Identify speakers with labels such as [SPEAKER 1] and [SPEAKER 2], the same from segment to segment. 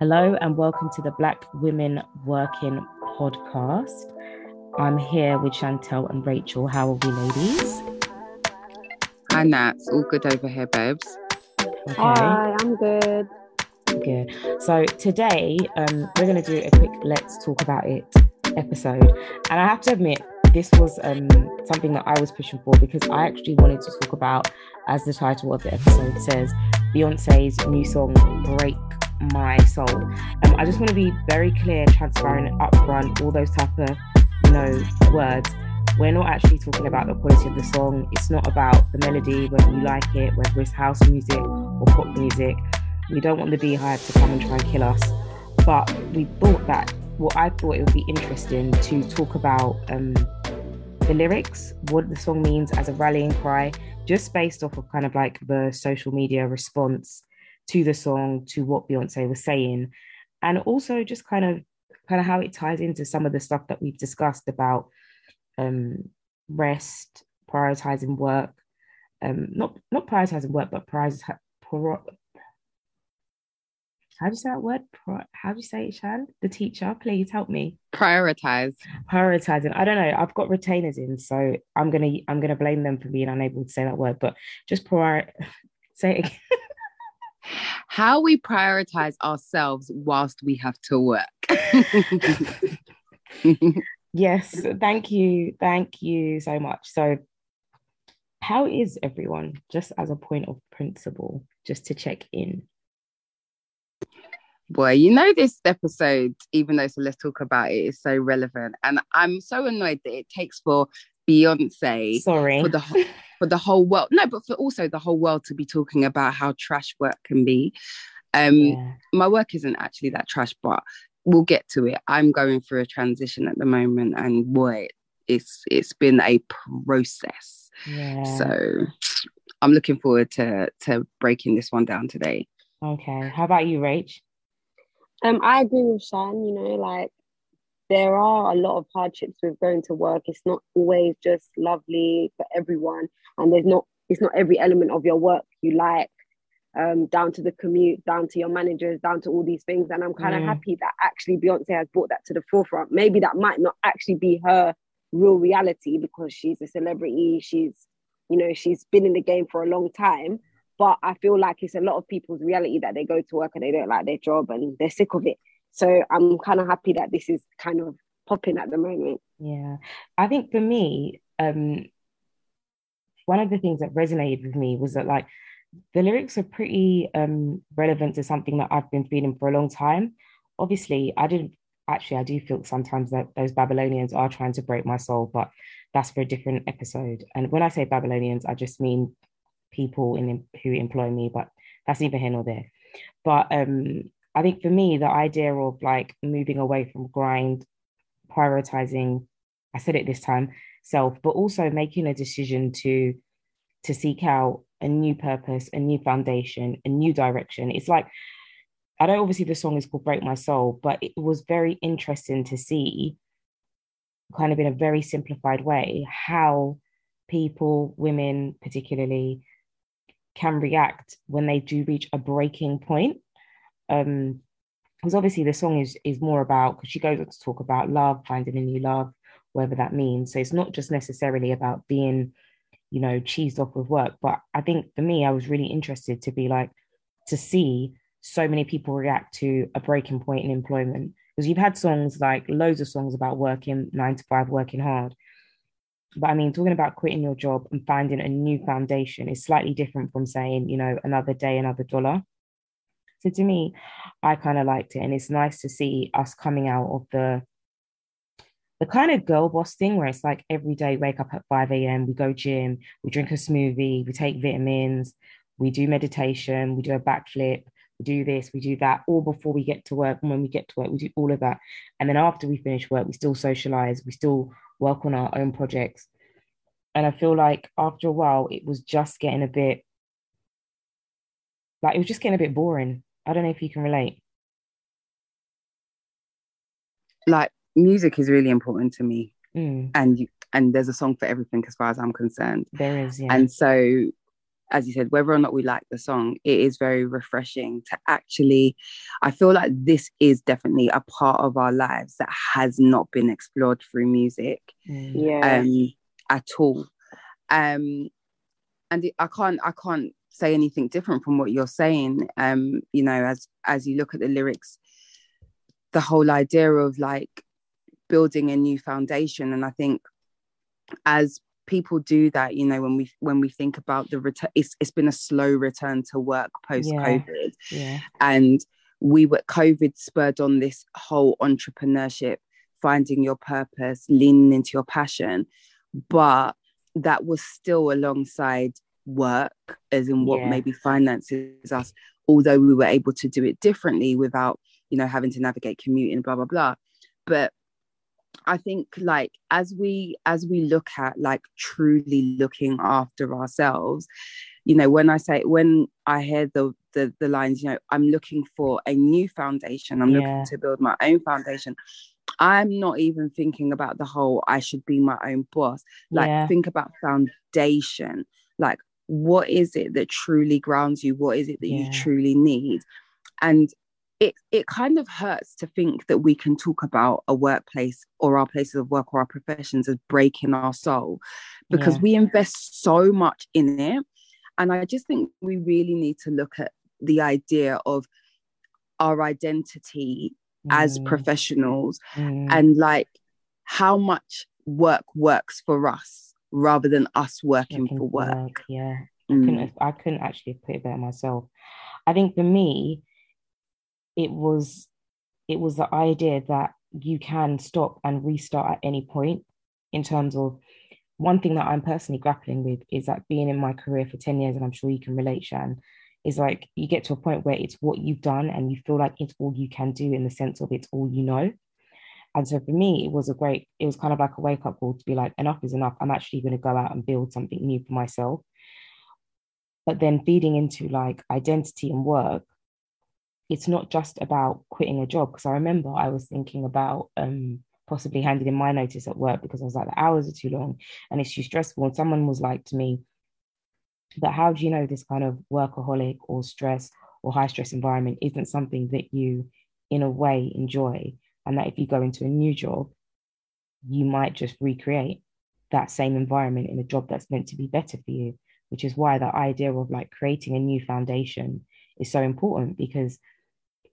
[SPEAKER 1] Hello and welcome to the Black Women Working podcast. I'm here with Chantel and Rachel. How are we, ladies?
[SPEAKER 2] Hi, Nats. All good over here, babes.
[SPEAKER 3] Okay. Hi, I'm good.
[SPEAKER 1] Good. So today um, we're going to do a quick "Let's Talk About It" episode, and I have to admit this was um, something that I was pushing for because I actually wanted to talk about, as the title of the episode says, Beyonce's new song "Break my soul. Um, I just want to be very clear, transparent, upfront, all those type of you know words. We're not actually talking about the quality of the song. It's not about the melody, whether you like it, whether it's house music or pop music. We don't want the BeyHive to come and try and kill us. But we thought that what I thought it would be interesting to talk about um, the lyrics, what the song means as a rallying cry, just based off of kind of like the social media response to the song, to what Beyonce was saying, and also just kind of kind of how it ties into some of the stuff that we've discussed about um, rest, prioritizing work, um, not not prioritizing work, but prioritize. Pro, how do you say that word? Pro, how do you say it, Shan? The teacher, please help me.
[SPEAKER 2] Prioritize.
[SPEAKER 1] Prioritizing. I don't know. I've got retainers in, so I'm gonna I'm gonna blame them for being unable to say that word. But just prior. Say it again.
[SPEAKER 2] How we prioritize ourselves whilst we have to work.
[SPEAKER 1] yes, thank you. Thank you so much. So, how is everyone? Just as a point of principle, just to check in.
[SPEAKER 2] Boy, you know this episode, even though so let's talk about it, is so relevant, and I'm so annoyed that it takes for Beyonce,
[SPEAKER 1] sorry,
[SPEAKER 2] for the for the whole world. No, but for also the whole world to be talking about how trash work can be. Um, yeah. my work isn't actually that trash, but we'll get to it. I'm going through a transition at the moment, and boy, it's it's been a process. Yeah. So I'm looking forward to to breaking this one down today.
[SPEAKER 1] Okay. How about you, Rach?
[SPEAKER 3] Um, I agree with Shan. You know, like there are a lot of hardships with going to work. It's not always just lovely for everyone, and there's not it's not every element of your work you like. Um, down to the commute, down to your managers, down to all these things, and I'm kind of mm. happy that actually Beyonce has brought that to the forefront. Maybe that might not actually be her real reality because she's a celebrity. She's, you know, she's been in the game for a long time. But I feel like it's a lot of people's reality that they go to work and they don't like their job and they're sick of it. So I'm kind of happy that this is kind of popping at the moment.
[SPEAKER 1] Yeah. I think for me, um, one of the things that resonated with me was that like the lyrics are pretty um, relevant to something that I've been feeling for a long time. Obviously, I didn't actually I do feel sometimes that those Babylonians are trying to break my soul, but that's for a different episode. And when I say Babylonians, I just mean people in who employ me, but that's neither here nor there. But um, I think for me, the idea of like moving away from grind, prioritizing, I said it this time, self, but also making a decision to to seek out a new purpose, a new foundation, a new direction. It's like I know obviously the song is called Break My Soul, but it was very interesting to see kind of in a very simplified way how people, women particularly, can react when they do reach a breaking point um because obviously the song is is more about because she goes on to talk about love finding a new love whatever that means. So it's not just necessarily about being you know cheesed off with work. But i think for me i was really interested to be like to see so many people react to a breaking point in employment. Because you've had songs like loads of songs about working nine to five working hard. But i mean talking about quitting your job and finding a new foundation is slightly different from saying you know another day another dollar so to me, I kind of liked it. And it's nice to see us coming out of the the kind of girl boss thing where it's like every day wake up at 5 a.m., we go gym, we drink a smoothie, we take vitamins, we do meditation, we do a backflip, we do this, we do that, all before we get to work. And when we get to work, we do all of that. And then after we finish work, we still socialize, we still work on our own projects. And I feel like after a while, it was just getting a bit like it was just getting a bit boring. I don't know if you can relate.
[SPEAKER 2] Like music is really important to me,
[SPEAKER 1] mm.
[SPEAKER 2] and you, and there's a song for everything as far as I'm concerned.
[SPEAKER 1] There is, yeah.
[SPEAKER 2] And so as you said, whether or not we like the song, it is very refreshing to actually. I feel like this is definitely a part of our lives that has not been explored through music,
[SPEAKER 3] mm. yeah,
[SPEAKER 2] um, at all. Um, and it, I can't, I can't say anything different from what you're saying. Um, you know, as as you look at the lyrics, the whole idea of like building a new foundation, and I think as people do that you know when we when we think about the return it's, it's been a slow return to work post covid
[SPEAKER 1] yeah. yeah.
[SPEAKER 2] and we were covid spurred on this whole entrepreneurship finding your purpose leaning into your passion but that was still alongside work as in what yeah. maybe finances us although we were able to do it differently without you know having to navigate commuting blah blah blah but I think like as we as we look at like truly looking after ourselves, you know, when I say when I hear the the, the lines, you know, I'm looking for a new foundation, I'm yeah. looking to build my own foundation. I'm not even thinking about the whole I should be my own boss. Like yeah. think about foundation. Like what is it that truly grounds you? What is it that yeah. you truly need? And it it kind of hurts to think that we can talk about a workplace or our places of work or our professions as breaking our soul because yeah. we invest so much in it and i just think we really need to look at the idea of our identity mm. as professionals mm. and like how much work works for us rather than us working, working for work. work.
[SPEAKER 1] yeah mm. I, couldn't, I couldn't actually put it better myself i think for me it was it was the idea that you can stop and restart at any point in terms of one thing that I'm personally grappling with is that being in my career for 10 years, and I'm sure you can relate, Shan, is like you get to a point where it's what you've done and you feel like it's all you can do in the sense of it's all you know. And so for me, it was a great, it was kind of like a wake up call to be like, enough is enough. I'm actually going to go out and build something new for myself. But then feeding into like identity and work, it's not just about quitting a job because I remember I was thinking about um, possibly handing in my notice at work because I was like the hours are too long and it's too stressful. And someone was like to me, "But how do you know this kind of workaholic or stress or high stress environment isn't something that you, in a way, enjoy, and that if you go into a new job, you might just recreate that same environment in a job that's meant to be better for you." Which is why the idea of like creating a new foundation is so important because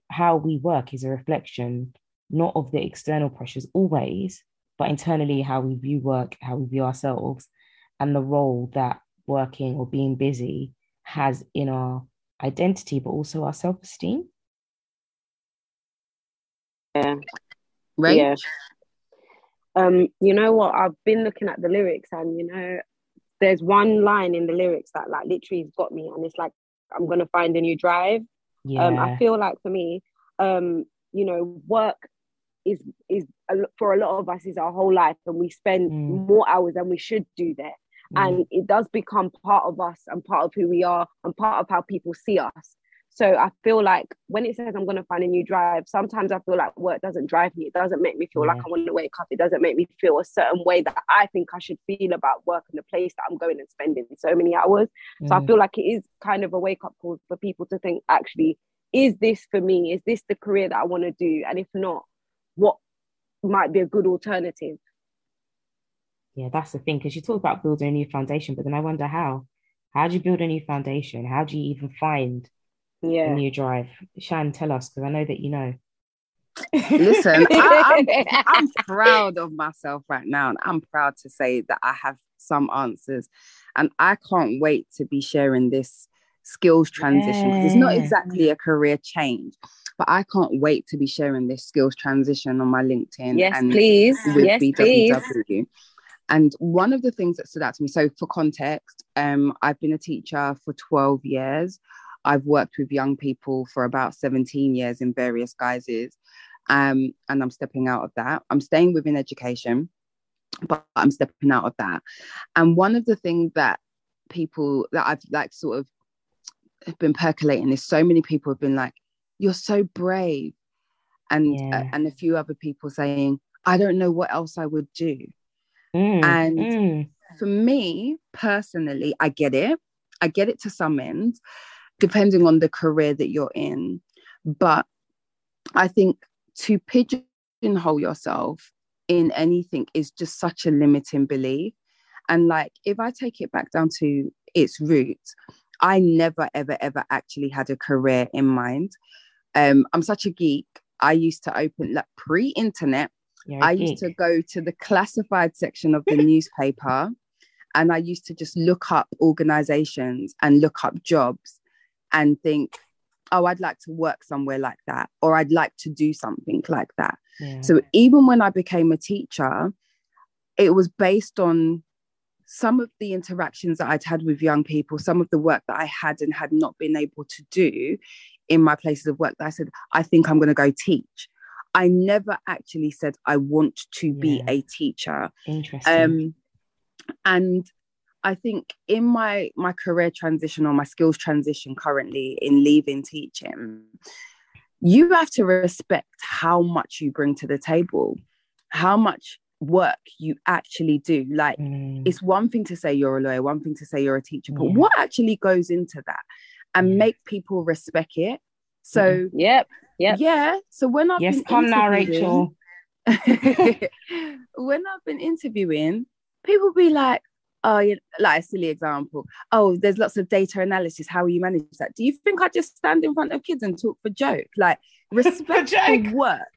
[SPEAKER 1] how we work is a reflection not of the external pressures always, but internally how we view work, how we view ourselves, and the role that working or being busy has in our identity, but also our self esteem.
[SPEAKER 3] Yeah. Right. Yeah. Um, you know what? I've been looking at the lyrics, and you know, there's one line in the lyrics that like literally has got me, and it's like, I'm gonna find a new drive. Yeah. Um, I feel like for me, um, you know, work is is a, for a lot of us is our whole life, and we spend mm. more hours than we should do there. Mm. And it does become part of us and part of who we are and part of how people see us. So I feel like when it says I'm going to find a new drive, sometimes I feel like work doesn't drive me. It doesn't make me feel yeah. like I want to wake up. It doesn't make me feel a certain way that I think I should feel about work and the place that I'm going and spending so many hours. Mm. So I mm. feel like it is kind of a wake up call for people to think actually, is this for me? Is this the career that I want to do? And if not, what might be a good alternative?
[SPEAKER 1] Yeah, that's the thing. Because you talk about building a new foundation, but then I wonder how. How do you build a new foundation? How do you even find yeah. a new drive? Shan, tell us, because I know that you know.
[SPEAKER 2] Listen, I, I'm, I'm proud of myself right now, and I'm proud to say that I have some answers, and I can't wait to be sharing this skills transition because it's not exactly a career change but I can't wait to be sharing this skills transition on my LinkedIn.
[SPEAKER 3] Yes, and please. With yes, BWW.
[SPEAKER 2] Please. And one of the things that stood out to me, so for context, um, I've been a teacher for 12 years. I've worked with young people for about 17 years in various guises. Um, and I'm stepping out of that. I'm staying within education, but I'm stepping out of that. And one of the things that people that I've like sort of have been percolating is so many people have been like, "You're so brave," and uh, yeah. uh, and a few other people saying, "I don't know what else I would do." Mm, and mm. for me personally, I get it. I get it to some ends, depending on the career that you're in. But I think to pigeonhole yourself in anything is just such a limiting belief. And like, if I take it back down to its roots, I never, ever, ever actually had a career in mind. Um, I'm such a geek. I used to open like pre-internet. I geek. used to go to the classified section of the newspaper and I used to just look up organizations and look up jobs and think, oh, I'd like to work somewhere like that, or I'd like to do something like that. Yeah. So even when I became a teacher, it was based on some of the interactions that I'd had with young people, some of the work that I had and had not been able to do in my places of work that I said, I think I'm going to go teach. I never actually said I want to yeah. be a teacher.
[SPEAKER 1] Interesting.
[SPEAKER 2] Um, and I think in my my career transition or my skills transition currently in leaving teaching, you have to respect how much you bring to the table, how much work you actually do. Like mm. it's one thing to say you're a lawyer, one thing to say you're a teacher, but yeah. what actually goes into that and yeah. make people respect it. So
[SPEAKER 3] mm. yep,
[SPEAKER 2] yep. Yeah. So when I've
[SPEAKER 1] yes, come now, Rachel.
[SPEAKER 2] when I've been interviewing, people be like, oh, you like a silly example. Oh, there's lots of data analysis. How will you manage that? Do you think I just stand in front of kids and talk for joke? Like respect the work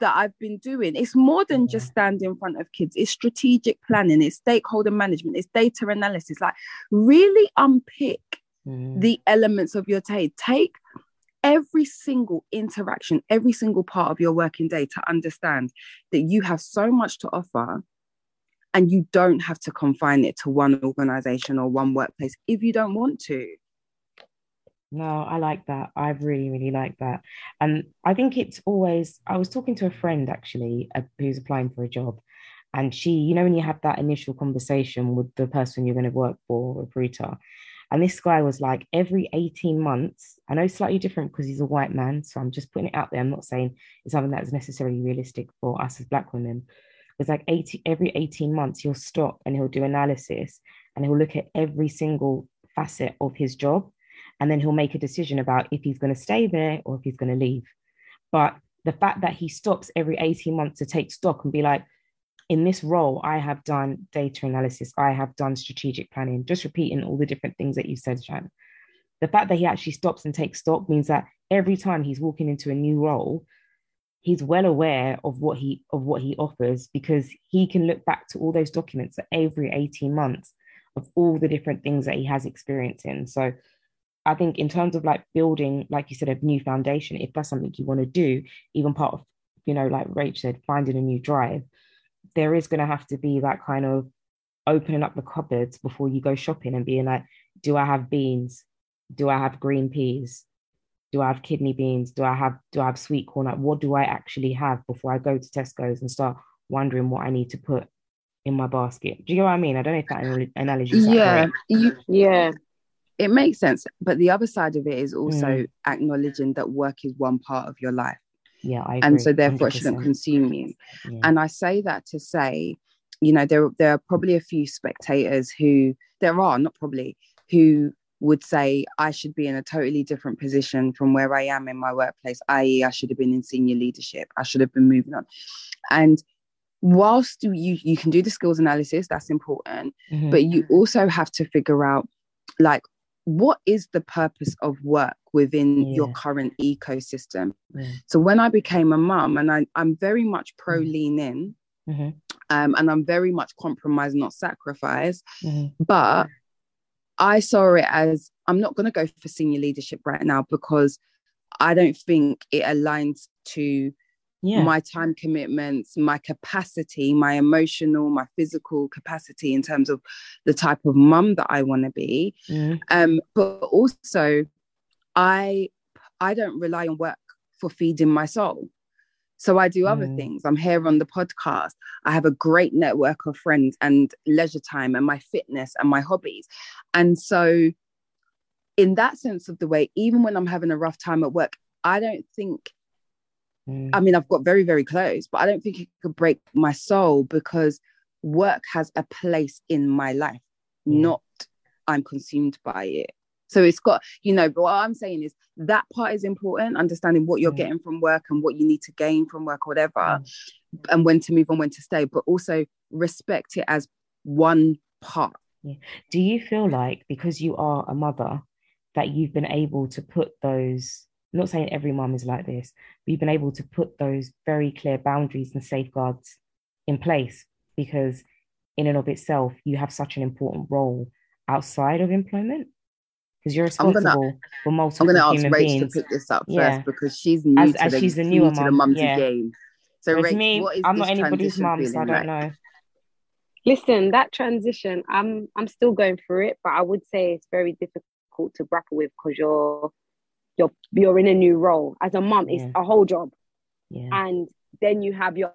[SPEAKER 2] that I've been doing. It's more than just stand in front of kids. It's strategic planning. It's stakeholder management. It's data analysis. Like really unpick mm. the elements of your day. Take every single interaction, every single part of your working day to understand that you have so much to offer and you don't have to confine it to one organization or one workplace if you don't want to.
[SPEAKER 1] No i like that. I really really like that. And i think it's always i was talking to a friend actually uh, who's applying for a job and she you know when you have that initial conversation with the person you're going to work for recruiter and this guy was like every 18 months i know slightly different because he's a white man so i'm just putting it out there. I'm not saying it's something that's necessarily realistic for us as black women it's like 80 every 18 months he'll stop and he'll do analysis and he'll look at every single facet of his job. And then he'll make a decision about if he's going to stay there or if he's going to leave. But the fact that he stops every 18 months to take stock and be like in this role i have done data analysis. I have done strategic planning. Just repeating all the different things that you said shan. The fact that he actually stops and takes stock means that every time he's walking into a new role he's well aware of what he of what he offers because he can look back to all those documents every 18 months of all the different things that he has experience in. So i think in terms of like building like you said a new foundation if that's something you want to do even part of you know like rach said finding a new drive there is going to have to be that kind of opening up the cupboards before you go shopping and being like do i have beans? Do i have green peas do I have kidney beans? Do I have do I have sweet corn? Like, what do I actually have before I go to Tesco's and start wondering what I need to put in my basket? Do you know what I mean? I don't know if that analogy. Is
[SPEAKER 2] yeah,
[SPEAKER 3] you, yeah,
[SPEAKER 2] it makes sense. But the other side of it is also mm. acknowledging that work is one part of your life.
[SPEAKER 1] Yeah,
[SPEAKER 2] and so therefore 100%. it shouldn't consume you. Yeah. And I say that to say, you know, there there are probably a few spectators who there are not probably who would say I should be in a totally different position from where I am in my workplace, i.e., I should have been in senior leadership. I should have been moving on. And whilst you you can do the skills analysis, that's important, mm-hmm. but you also have to figure out like what is the purpose of work within yeah. your current ecosystem. Yeah. So when I became a mum, and I, I'm very much pro mm-hmm. lean in. Mm-hmm. Um, and I'm very much compromise, not sacrifice. Mm-hmm. But I saw it as I'm not going to go for senior leadership right now because I don't think it aligns to yeah. my time commitments, my capacity, my emotional, my physical capacity in terms of the type of mum that I want to be. Mm. Um, but also, I I don't rely on work for feeding my soul. So I do other mm. things. I'm here on the podcast. I have a great network of friends and leisure time and my fitness and my hobbies. And so, in that sense of the way, even when I'm having a rough time at work, I don't think, mm. I mean, I've got very, very close, but I don't think it could break my soul because work has a place in my life, mm. not I'm consumed by it. So it's got, you know, but what I'm saying is that part is important, understanding what you're mm. getting from work and what you need to gain from work whatever, mm. and when to move on, when to stay, but also respect it as one part.
[SPEAKER 1] Yeah. Do you feel like because you are a mother that you've been able to put those I'm not saying every mom is like this, but you've been able to put those very clear boundaries and safeguards in place because in and of itself, you have such an important role outside of employment because you're responsible gonna, for multiple I'm going to ask Rach
[SPEAKER 2] to pick this up yeah. first because she's new as, to as the, she's the newer new to the mum yeah. game. So Rach, me, what is I'm not anybody's mum, so I don't like? know.
[SPEAKER 3] Listen, that transition, I'm I'm still going through it, but I would say it's very difficult to grapple with because you're you're you're in a new role as a mum. Yeah. It's a whole job, yeah. and then you have your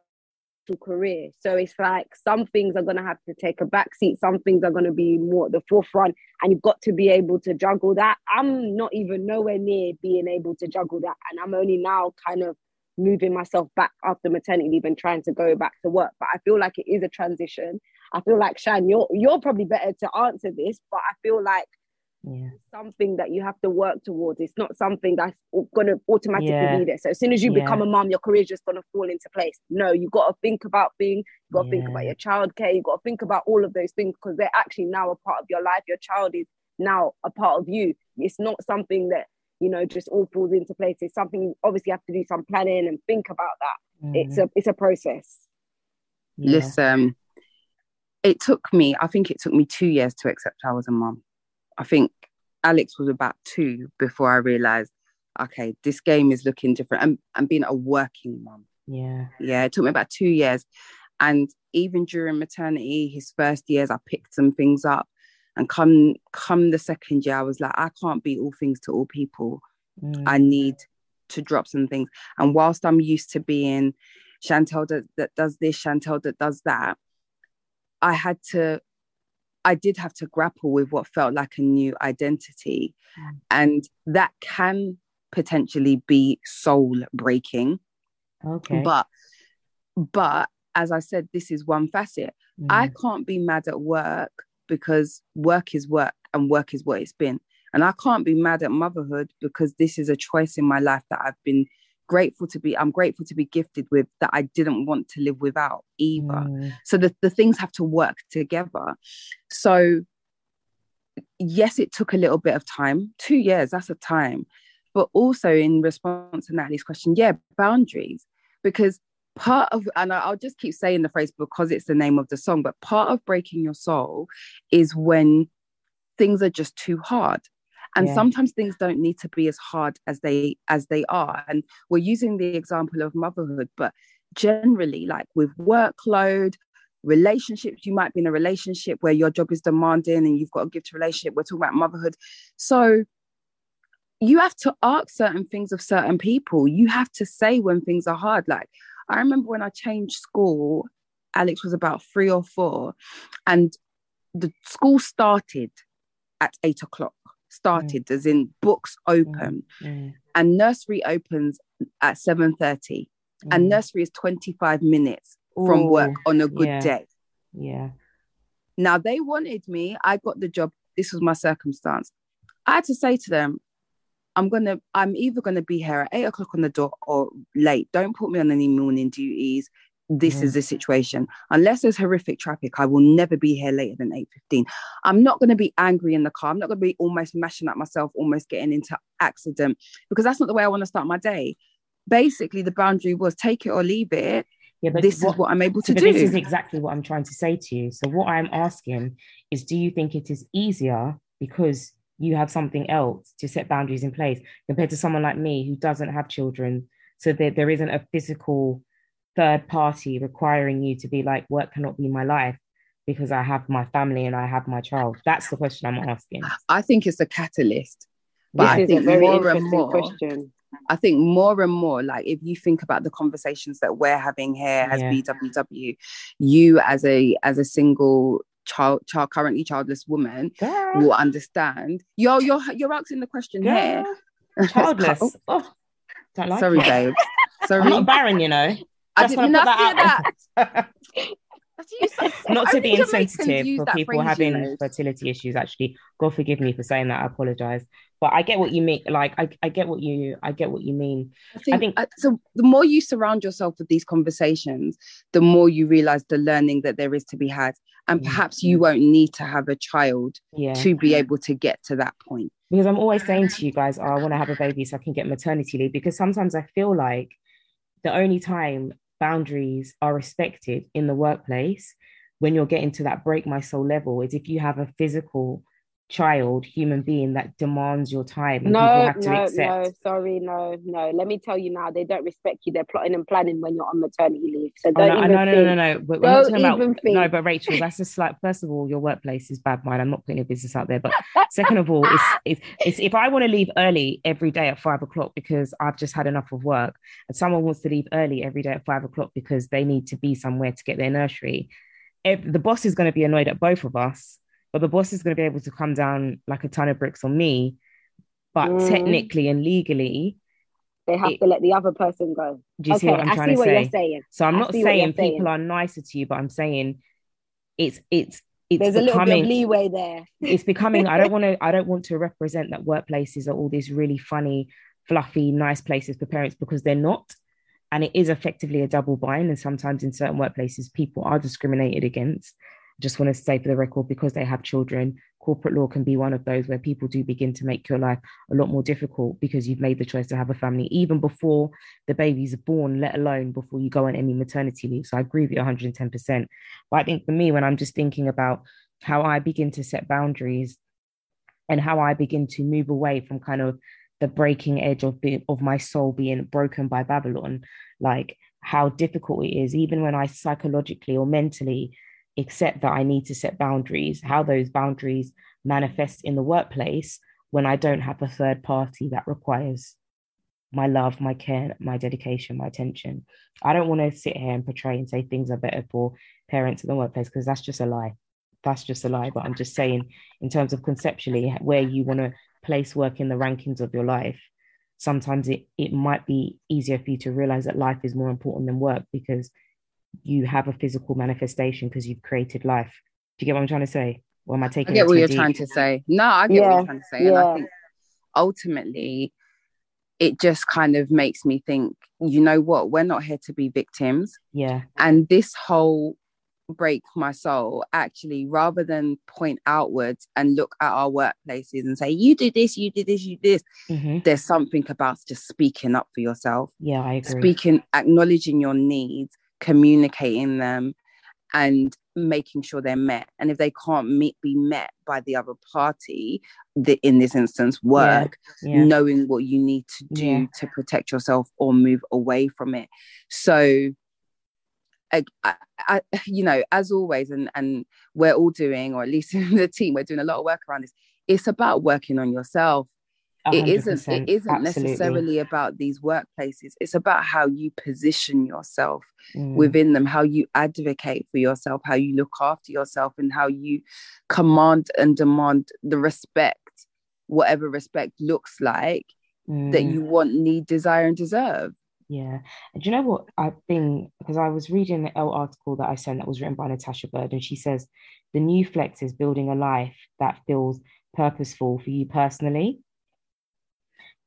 [SPEAKER 3] career. So it's like some things are going to have to take a backseat, some things are going to be more at the forefront, and you've got to be able to juggle that. I'm not even nowhere near being able to juggle that, and I'm only now kind of moving myself back after maternity leave and trying to go back to work. But I feel like it is a transition. I feel like Shan, you're you're probably better to answer this, but I feel like yeah. something that you have to work towards. It's not something that's going to automatically yeah. be there. So as soon as you yeah. become a mom, your career is just going to fall into place. No, you got to think about being, You got to think about your childcare. You got to think about all of those things because they're actually now a part of your life. Your child is now a part of you. It's not something that you know just all falls into place. It's something you obviously have to do some planning and think about that. Mm. It's a it's a process.
[SPEAKER 2] Listen, it took me. I think it took me two years to accept I was a mom. I think Alex was about two before I realized, okay, this game is looking different. And and being a working mom.
[SPEAKER 1] Yeah.
[SPEAKER 2] Yeah. It took me about two years. And even during maternity, his first years, I picked some things up. And come come the second year, I was like, I can't be all things to all people. Mm. I need to drop some things. And whilst I'm used to being Chantel that, that does this, Chantel that does that, I had to I did have to grapple with what felt like a new identity. Mm. And that can potentially be soul breaking.
[SPEAKER 1] Okay.
[SPEAKER 2] But but as I said, this is one facet. Mm. I can't be mad at work because work is work and work is what it's been. And I can't be mad at motherhood because this is a choice in my life that I've been grateful to be i'm grateful to be gifted with that i didn't want to live without either. Mm. so the, the things have to work together. So yes it took a little bit of time. Two years that's a time. But also in response to natalie's question yeah boundaries. Because part of and i'll just keep saying the phrase because it's the name of the song but part of breaking your soul is when things are just too hard and yeah. sometimes things don't need to be as hard as they as they are. And we're using the example of motherhood but generally like with workload relationships you might be in a relationship where your job is demanding and you've got to give to relationship. We're talking about motherhood. So you have to ask certain things of certain people. You have to say when things are hard. Like i remember when i changed school alex was about three or four and the school started at eight o'clock started, mm. as in books open, mm. and nursery opens at 7.30 and mm. nursery is 25 minutes Ooh, from work on a good
[SPEAKER 1] yeah.
[SPEAKER 2] day.
[SPEAKER 1] Yeah.
[SPEAKER 2] Now they wanted me, I got the job, this was my circumstance. I had to say to them, I'm gonna, I'm either gonna be here at eight o'clock on the dot or late. Don't put me on any morning duties this is the situation. Unless there's horrific traffic, I will never be here later than 8.15. I'm not going to be angry in the car. I'm not going to be almost mashing up myself, almost getting into accident, because that's not the way I want to start my day. Basically, the boundary was take it or leave it. Yeah, but this what, is what I'm able to do.
[SPEAKER 1] This is exactly what I'm trying to say to you. So what I'm asking is, do you think it is easier because you have something else to set boundaries in place compared to someone like me who doesn't have children? So that there isn't a physical third party requiring you to be like, work cannot be my life because I have my family and I have my child? That's the question I'm asking.
[SPEAKER 2] I think it's a catalyst. But this I think more and more, question. I think more and more, like if you think about the conversations that we're having here as yeah. BWW, you as a as a single child, child currently childless woman Girl. will understand. You're you're you're asking the question Girl. here.
[SPEAKER 1] Childless. oh, oh
[SPEAKER 2] like Sorry, babe. Sorry.
[SPEAKER 1] I'm not barren, you know.
[SPEAKER 2] I did not hear that. That's you so
[SPEAKER 1] not to be insensitive for people having you know. fertility issues. Actually, God forgive me for saying that. I apologize, but I get what you mean. Like, I, I get what you, I get what you mean.
[SPEAKER 2] I think, I think uh, so. The more you surround yourself with these conversations, the more you realize the learning that there is to be had, and mm-hmm. perhaps you won't need to have a child yeah. to be able to get to that point.
[SPEAKER 1] Because I'm always saying to you guys, oh, I want to have a baby so I can get maternity leave. Because sometimes I feel like the only time boundaries are respected in the workplace when you're getting to that break my soul level is if you have a physical child, human being that demands your time.
[SPEAKER 3] And no, no, no, sorry, no, no. Let me tell you now, they don't respect you. They're plotting and planning when you're on maternity leave. So oh, don't oh, no, even no, no,
[SPEAKER 1] no, no, no. But don't even about, think. No, but Rachel, that's just like first of all, your workplace is bad mind. I'm not putting your business out there, but second of all, it's, it's, it's if I want to leave early every day at five o'clock because I've just had enough of work, and someone wants to leave early every day at five o'clock because they need to be somewhere to get their nursery. If the boss is going to be annoyed at both of us but the boss is going to be able to come down like a ton of bricks on me. But mm. technically and legally,
[SPEAKER 3] they have it, to let the other person go.
[SPEAKER 1] Do you okay, see what I'm trying to say? saying. So I'm I not saying people saying. are nicer to you, but I'm saying it's it's it's
[SPEAKER 3] there's becoming, a little bit of leeway there.
[SPEAKER 1] it's becoming. I don't want to. I don't want to represent that workplaces are all these really funny, fluffy, nice places for parents because they're not. And it is effectively a double bind. And sometimes in certain workplaces, people are discriminated against just want to say for the record, because they have children, corporate law can be one of those where people do begin to make your life a lot more difficult because you've made the choice to have a family even before the baby's born, let alone before you go on any maternity leave. So I agree with you 110%. But I think for me, when I'm just thinking about how I begin to set boundaries and how I begin to move away from kind of the breaking edge of of my soul being broken by Babylon, like how difficult it is, even when I psychologically or mentally accept that I need to set boundaries, how those boundaries manifest in the workplace when I don't have a third party that requires my love, my care, my dedication, my attention. I don't want to sit here and portray and say things are better for parents in the workplace because that's just a lie. That's just a lie. But I'm just saying, in terms of conceptually, where you want to place work in the rankings of your life, sometimes it, it might be easier for you to realize that life is more important than work because you have a physical manifestation because you've created life. Do you get what I'm trying to say? Or am I taking?
[SPEAKER 2] I get what you're deep? trying to say. No, I get yeah. what you're trying to say, yeah. and I think ultimately, it just kind of makes me think. You know what? We're not here to be victims.
[SPEAKER 1] Yeah.
[SPEAKER 2] And this whole break my soul actually rather than point outwards and look at our workplaces and say you do this you do this you do this mm-hmm. there's something about just speaking up for yourself
[SPEAKER 1] yeah i agree
[SPEAKER 2] speaking acknowledging your needs communicating them and making sure they're met and if they can't meet be met by the other party the, in this instance work yeah, yeah. knowing what you need to do yeah. to protect yourself or move away from it so I, I, you know as always and and we're all doing or at least in the team we're doing a lot of work around this it's about working on yourself it isn't it isn't absolutely. necessarily about these workplaces it's about how you position yourself mm. within them how you advocate for yourself how you look after yourself and how you command and demand the respect whatever respect looks like mm. that you want need desire and deserve
[SPEAKER 1] yeah. And do you know what I've been because I was reading the Elle article that I sent that was written by Natasha Bird, and she says the new flex is building a life that feels purposeful for you personally.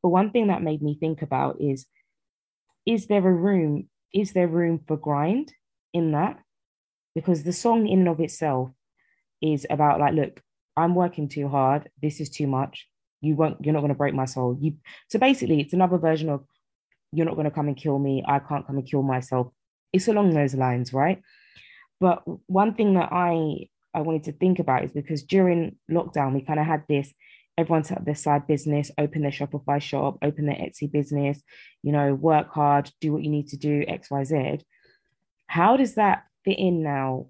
[SPEAKER 1] But one thing that made me think about is is there a room is there room for grind in that? Because the song in and of itself is about like look i'm working too hard. This is too much. You won't you're not going to break my soul. You so basically it's another version of you're not going to come and kill me. I can't come and kill myself. It's along those lines right? But one thing that i i wanted to think about is because during lockdown we kind of had this everyone set up their side business, open their Shopify shop, open their Etsy business, you know, work hard, do what you need to do, X, Y, Z. How does that fit in now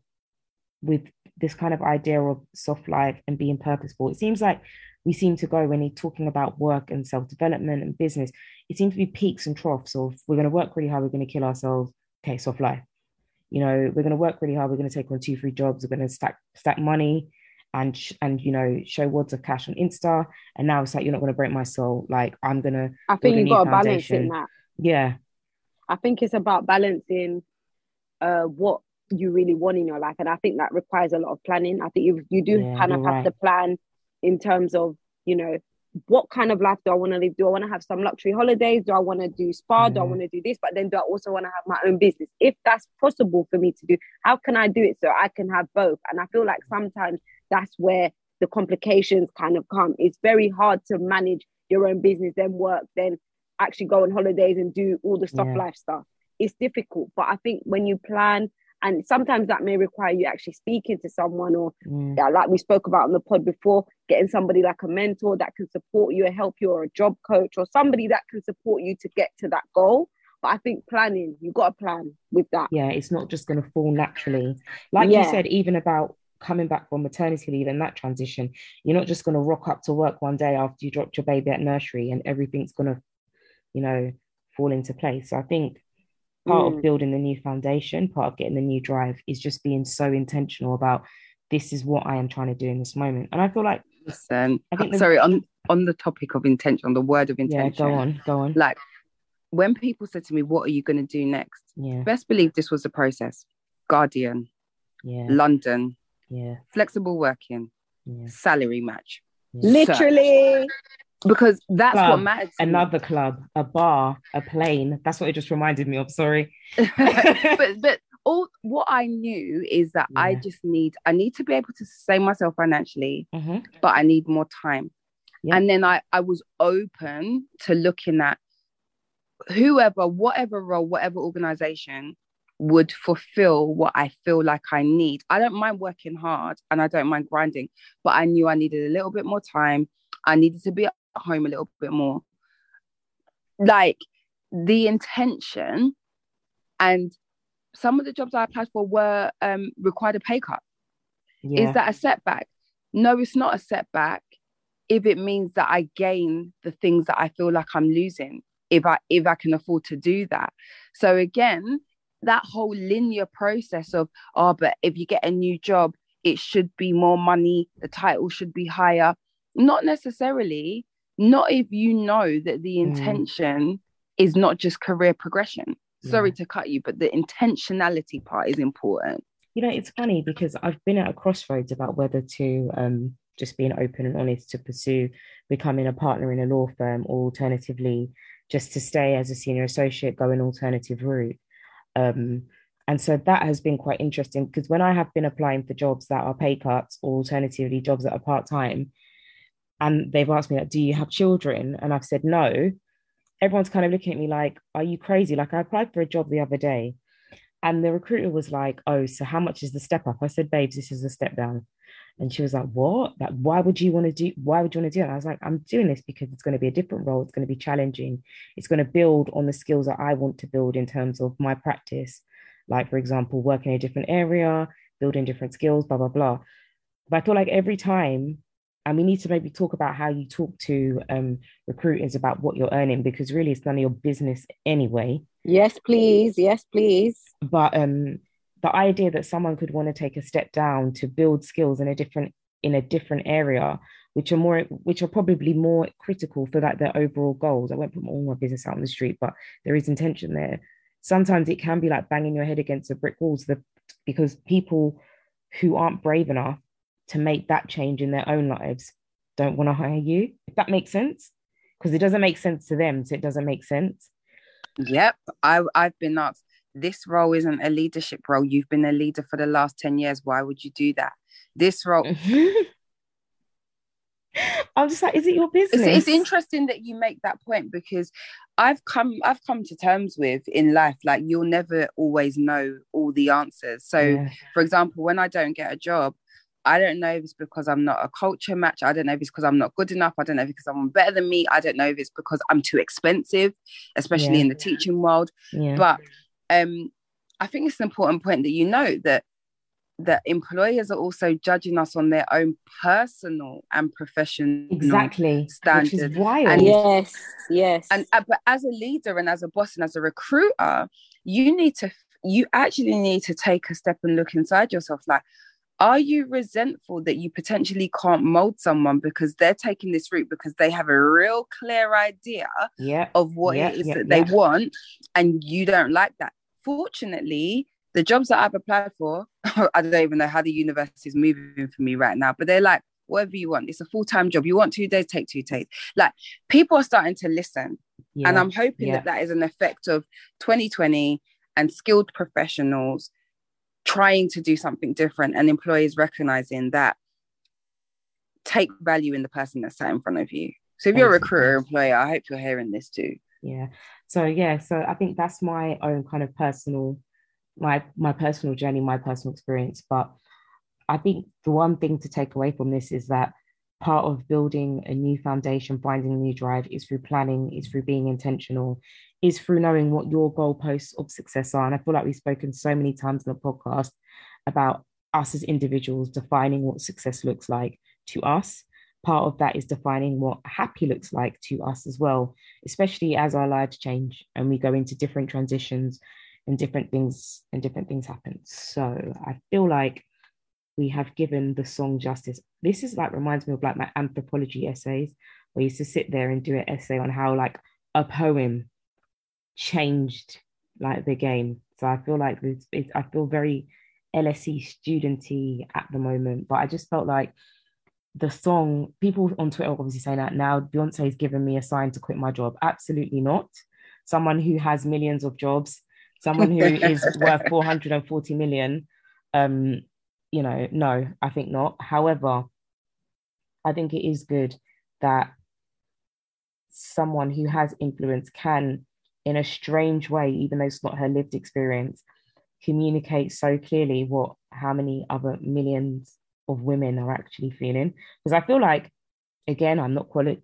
[SPEAKER 1] with this kind of idea of soft life and being purposeful? It seems like we seem to go when you're talking about work and self-development and business, it seems to be peaks and troughs of we're going to work really hard, we're going to kill ourselves. Okay, soft life. You know, we're going to work really hard, we're going to take on two, three jobs, we're going to stack stack money, and and you know show wads of cash on Insta, and now it's like you're not going to break my soul. Like I'm gonna.
[SPEAKER 3] I think you've got a balance in that.
[SPEAKER 1] Yeah,
[SPEAKER 3] I think it's about balancing uh, what you really want in your life. And I think that requires a lot of planning. I think you you do yeah, kind of have right. to plan in terms of, you know, what kind of life do I want to live? Do I want to have some luxury holidays? Do I want to do spa? Mm. Do I want to do this? But then do I also want to have my own business? If that's possible for me to do, how can I do it so I can have both? And I feel like sometimes that's where the complications kind of come. It's very hard to manage your own business, then work, then actually go on holidays and do all the soft yeah. life stuff. It's difficult. But I think when you plan and sometimes that may require you actually speaking to someone or mm. yeah, like we spoke about on the pod before getting somebody like a mentor that can support you and help you or a job coach or somebody that can support you to get to that goal but i think planning, you've got to plan with that
[SPEAKER 1] yeah it's not just going to fall naturally like yeah. you said even about coming back from maternity leave and that transition you're not just going to rock up to work one day after you dropped your baby at nursery and everything's going to you know fall into place so i think part mm. of building the new foundation, part of getting the new drive is just being so intentional about this is what I am trying to do in this moment. And I feel like
[SPEAKER 2] listen, I think the, sorry, on on the topic of intention, on the word of intention.
[SPEAKER 1] Yeah, go on, go on.
[SPEAKER 2] Like when people said to me, What are you gonna do next?
[SPEAKER 1] Yeah.
[SPEAKER 2] Best believe this was a process. Guardian,
[SPEAKER 1] yeah,
[SPEAKER 2] London,
[SPEAKER 1] yeah,
[SPEAKER 2] flexible working,
[SPEAKER 1] yeah.
[SPEAKER 2] salary match.
[SPEAKER 3] Yeah. Literally
[SPEAKER 2] because that's
[SPEAKER 1] club,
[SPEAKER 2] what matters.
[SPEAKER 1] Another me. club, a bar, a plane. That's what it just reminded me of. Sorry,
[SPEAKER 2] but but all what I knew is that yeah. I just need I need to be able to sustain myself financially,
[SPEAKER 1] mm-hmm.
[SPEAKER 2] but I need more time. Yeah. And then I I was open to looking at whoever, whatever role, whatever organization would fulfill what I feel like I need. I don't mind working hard and I don't mind grinding, but I knew I needed a little bit more time. I needed to be at home a little bit more. Like the intention and some of the jobs I applied for were um, required a pay cut. Yeah. Is that a setback? No, it's not a setback if it means that I gain the things that I feel like I'm losing if I if I can afford to do that. So again, that whole linear process of oh, but if you get a new job, it should be more money, the title should be higher. Not necessarily not if you know that the mm. intention mm. is not just career progression. Yeah. Sorry to cut you, but the intentionality part is important.
[SPEAKER 1] You know, it's funny because I've been at a crossroads about whether to um, just being open and honest to pursue becoming a partner in a law firm or alternatively just to stay as a senior associate, go an alternative route. Um, and so that has been quite interesting because when I have been applying for jobs that are pay cuts or alternatively jobs that are part time, and they've asked me like, "Do you have children?" And I've said no. Everyone's kind of looking at me like, "Are you crazy?" Like I applied for a job the other day, and the recruiter was like, "Oh, so how much is the step up?" I said, "Babes, this is a step down." And she was like, "What? Like, why would you want to do? Why would you want to do it?" And I was like, "I'm doing this because it's going to be a different role. It's going to be challenging. It's going to build on the skills that I want to build in terms of my practice. Like, for example, working in a different area, building different skills, blah blah blah." But I feel like every time and we need to maybe talk about how you talk to um, recruiters about what you're earning because really it's none of your business anyway.
[SPEAKER 3] Yes, please. Yes, please.
[SPEAKER 1] But um, the idea that someone could want to take a step down to build skills in a different in a different area, which are more which are probably more critical for like their overall goals. I won't put all my business out on the street, but there is intention there. Sometimes it can be like banging your head against a brick walls the, because people who aren't brave enough to make that change in their own lives don't want to hire you. If that makes sense, because it doesn't make sense to them, so it doesn't make sense.
[SPEAKER 2] Yep, I I've been asked. This role isn't a leadership role. You've been a leader for the last ten years. Why would you do that? This role.
[SPEAKER 1] I'm just like, is it your business?
[SPEAKER 2] It's, it's, interesting that you make that point because I've come I've come to terms with in life like you'll never always know all the answers. So, yeah. for example, when I don't get a job, I don't know if it's because I'm not a culture match. I don't know if it's because I'm not good enough. I don't know if it's because someone better than me. I don't know if it's because I'm too expensive, especially yeah. in the teaching world.
[SPEAKER 1] Yeah.
[SPEAKER 2] But um, I think it's an important point that you know that that employers are also judging us on their own personal and professional
[SPEAKER 1] exactly
[SPEAKER 2] standards.
[SPEAKER 1] Which is wild.
[SPEAKER 3] And, yes, yes.
[SPEAKER 2] And uh, but as a leader and as a boss and as a recruiter, you need to you actually need to take a step and look inside yourself. Like, are you resentful that you potentially can't mold someone because they're taking this route because they have a real clear idea
[SPEAKER 1] yeah.
[SPEAKER 2] of what
[SPEAKER 1] yeah,
[SPEAKER 2] it is
[SPEAKER 1] yeah,
[SPEAKER 2] that they want and you don't like that fortunately the jobs that I've applied for, I don't even know how the universe is moving for me right now, but they're like, whatever you want. It's a full time job. You want two days, take two days. Like people are starting to listen. Yeah. And I'm hoping yeah. that that is an effect of 2020 and skilled professionals trying to do something different and employers recognizing that take value in the person that's sat in front of you. So if you're a recruiter or employer, I hope you're hearing this too.
[SPEAKER 1] Yeah. So yeah, so I think that's my own kind of personal my my personal journey, my personal experience. But I think the one thing to take away from this is that part of building a new foundation, finding a new drive is through planning, is through being intentional, is through knowing what your goalposts of success are. And I feel like we've spoken so many times in the podcast about us as individuals defining what success looks like to us. Part of that is defining what happy looks like to us as well, especially as our lives change and we go into different transitions and different things and different things happen. So I feel like we have given the song justice. This is like reminds me of like my anthropology essays, where used to sit there and do an essay on how like a poem changed like the game. So I feel like it's, it's I feel very LSE studenty at the moment, but I just felt like the song. People on Twitter obviously saying that now Beyonce has given me a sign to quit my job. Absolutely not. Someone who has millions of jobs, someone who is worth 440 million um you know, no, I think not. However, I think it is good that someone who has influence can, in a strange way, even though it's not her lived experience, communicate so clearly what how many other millions of women are actually feeling. Because I feel like, again, I'm not quali-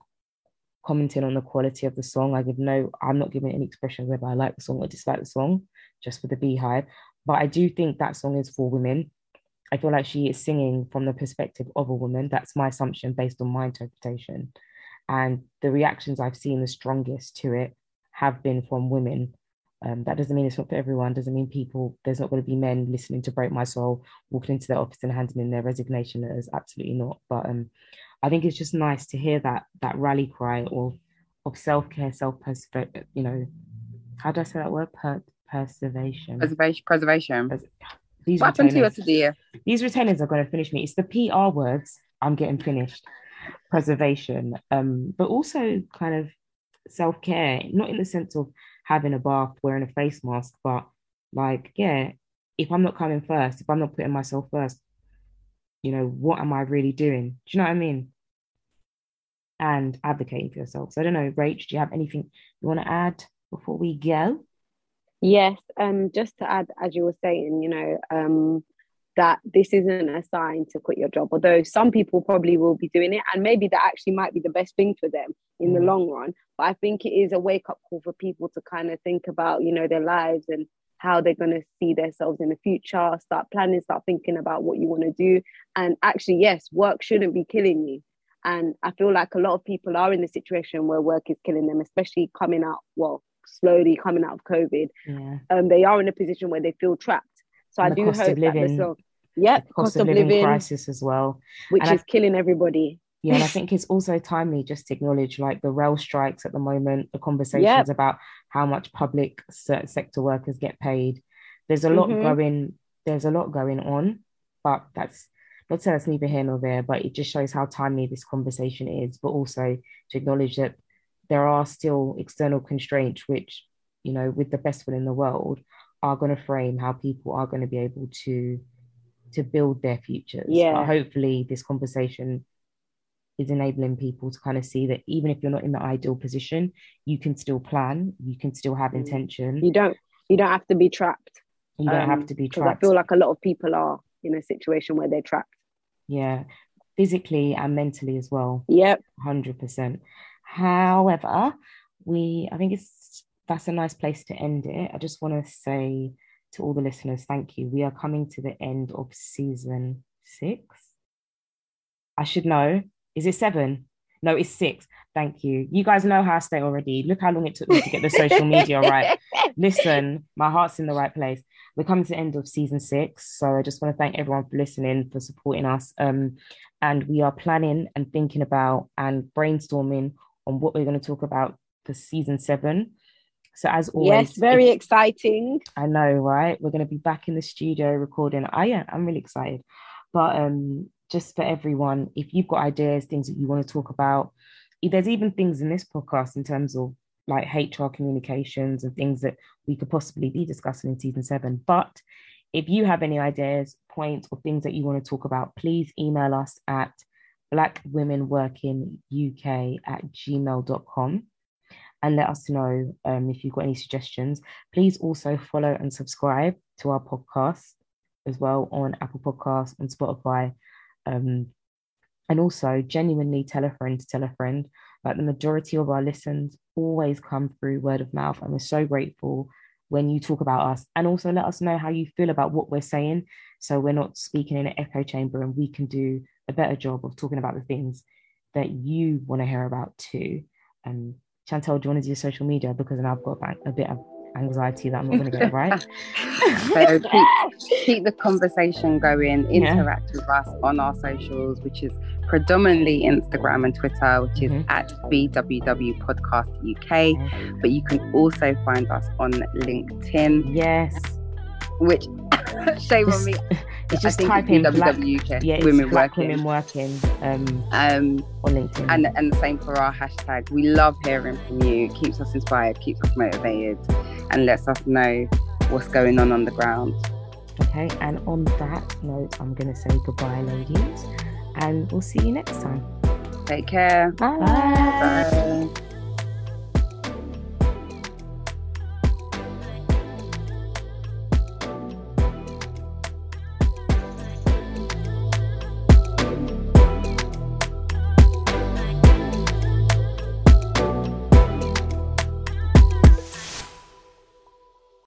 [SPEAKER 1] commenting on the quality of the song. I give no, I'm not giving any expression whether I like the song or dislike the song, just for the BeyHive. But I do think that song is for women. I feel like she is singing from the perspective of a woman. That's my assumption based on my interpretation. And the reactions I've seen the strongest to it have been from women. Um, that doesn't mean it's not for everyone, doesn't mean people, there's not going to be men listening to Break My Soul, walking into their office and handing in their resignation letters. Absolutely not. But um, I think it's just nice to hear that that rally cry of, of self care, self you know, how do I say that word? Per- preservation.
[SPEAKER 2] Preservation. Preservation. Pres-
[SPEAKER 1] these what happened to us dear? These retainers are going to finish me. It's the PR words I'm getting finished. Preservation, um, but also kind of self care, not in the sense of having a bath, wearing a face mask, but like, yeah, if I'm not coming first, if I'm not putting myself first, you know, what am I really doing? Do you know what I mean? And advocating for yourself. So I don't know, Rach, do you have anything you want to add before we go?
[SPEAKER 3] Yes, um, just to add, as you were saying, you know, um, that this isn't a sign to quit your job, although some people probably will be doing it, and maybe that actually might be the best thing for them in mm. the long run. But I think it is a wake up call for people to kind of think about, you know, their lives and how they're going to see themselves in the future, start planning, start thinking about what you want to do. And actually, yes, work shouldn't be killing you. And I feel like a lot of people are in the situation where work is killing them, especially coming out, well, slowly coming out of COVID, yeah. um, they are in a position where they feel trapped. So and I do hope living, that the yeah, cost,
[SPEAKER 1] cost, of, living, living, crisis as well,
[SPEAKER 3] which and is I, killing everybody.
[SPEAKER 1] Yeah, and I think it's also timely just to acknowledge like the rail strikes at the moment, the conversations yep. about how much public sector workers get paid. There's a lot mm-hmm. going. There's a lot going on, but that's not say that's neither here nor there. But it just shows how timely this conversation is, but also to acknowledge that there are still external constraints which you know with the best will in the world are going to frame how people are going to be able to to build their futures. Yeah. but hopefully this conversation is enabling people to kind of see that even if you're not in the ideal position you can still plan you can still have mm. intention.
[SPEAKER 3] You don't you don't have to be trapped.
[SPEAKER 1] You don't um, have to be trapped
[SPEAKER 3] i feel like a lot of people are in a situation where they're trapped.
[SPEAKER 1] Yeah. Physically and mentally as well.
[SPEAKER 3] Yep.
[SPEAKER 1] 100% However, we I think it's that's a nice place to end it. I just want to say to all the listeners, thank you. We are coming to the end of season six. I should know. Is it seven? No, it's six. Thank you. You guys know how I stay already. Look how long it took me to get the social media right. Listen, my heart's in the right place. We're coming to the end of season six. So I just want to thank everyone for listening, for supporting us. Um, and we are planning and thinking about and brainstorming on what we're going to talk about for season seven. So as always,
[SPEAKER 3] yes, very exciting.
[SPEAKER 1] I know, right? We're going to be back in the studio recording. I yeah, I'm really excited. But um, just for everyone, if you've got ideas, things that you want to talk about, if there's even things in this podcast in terms of like HR communications and things that we could possibly be discussing in season seven. But if you have any ideas, points, or things that you want to talk about, please email us at blackwomenworkinguk at gmail.com and let us know um, if you've got any suggestions. Please also follow and subscribe to our podcast as well on Apple Podcasts and Spotify. Um, and also genuinely tell a friend to tell a friend. Like the majority of our listens always come through word of mouth, and we're so grateful when you talk about us and also let us know how you feel about what we're saying so we're not speaking in an echo chamber and we can do a better job of talking about the things that you want to hear about too um Chantel, do you want to do your social media? Because then I've got a bit of anxiety that I'm not going to get right.
[SPEAKER 2] so keep, keep, the conversation going, interact yeah. with us on our socials, which is predominantly Instagram and Twitter, which is mm-hmm. at BWW Podcast UK. Mm-hmm. But you can also find us on LinkedIn.
[SPEAKER 1] Yes.
[SPEAKER 2] Which shame on me.
[SPEAKER 1] It's just type in black,
[SPEAKER 2] yeah, women
[SPEAKER 1] black
[SPEAKER 2] working.
[SPEAKER 1] women working um, um, on LinkedIn.
[SPEAKER 2] And, and the same for our hashtag. We love hearing from you. It keeps us inspired, keeps us motivated, and lets us know what's going on on the ground.
[SPEAKER 1] Okay, and on that note, I'm going to say goodbye, ladies, and we'll see you next time.
[SPEAKER 2] Take care.
[SPEAKER 1] Bye. Bye.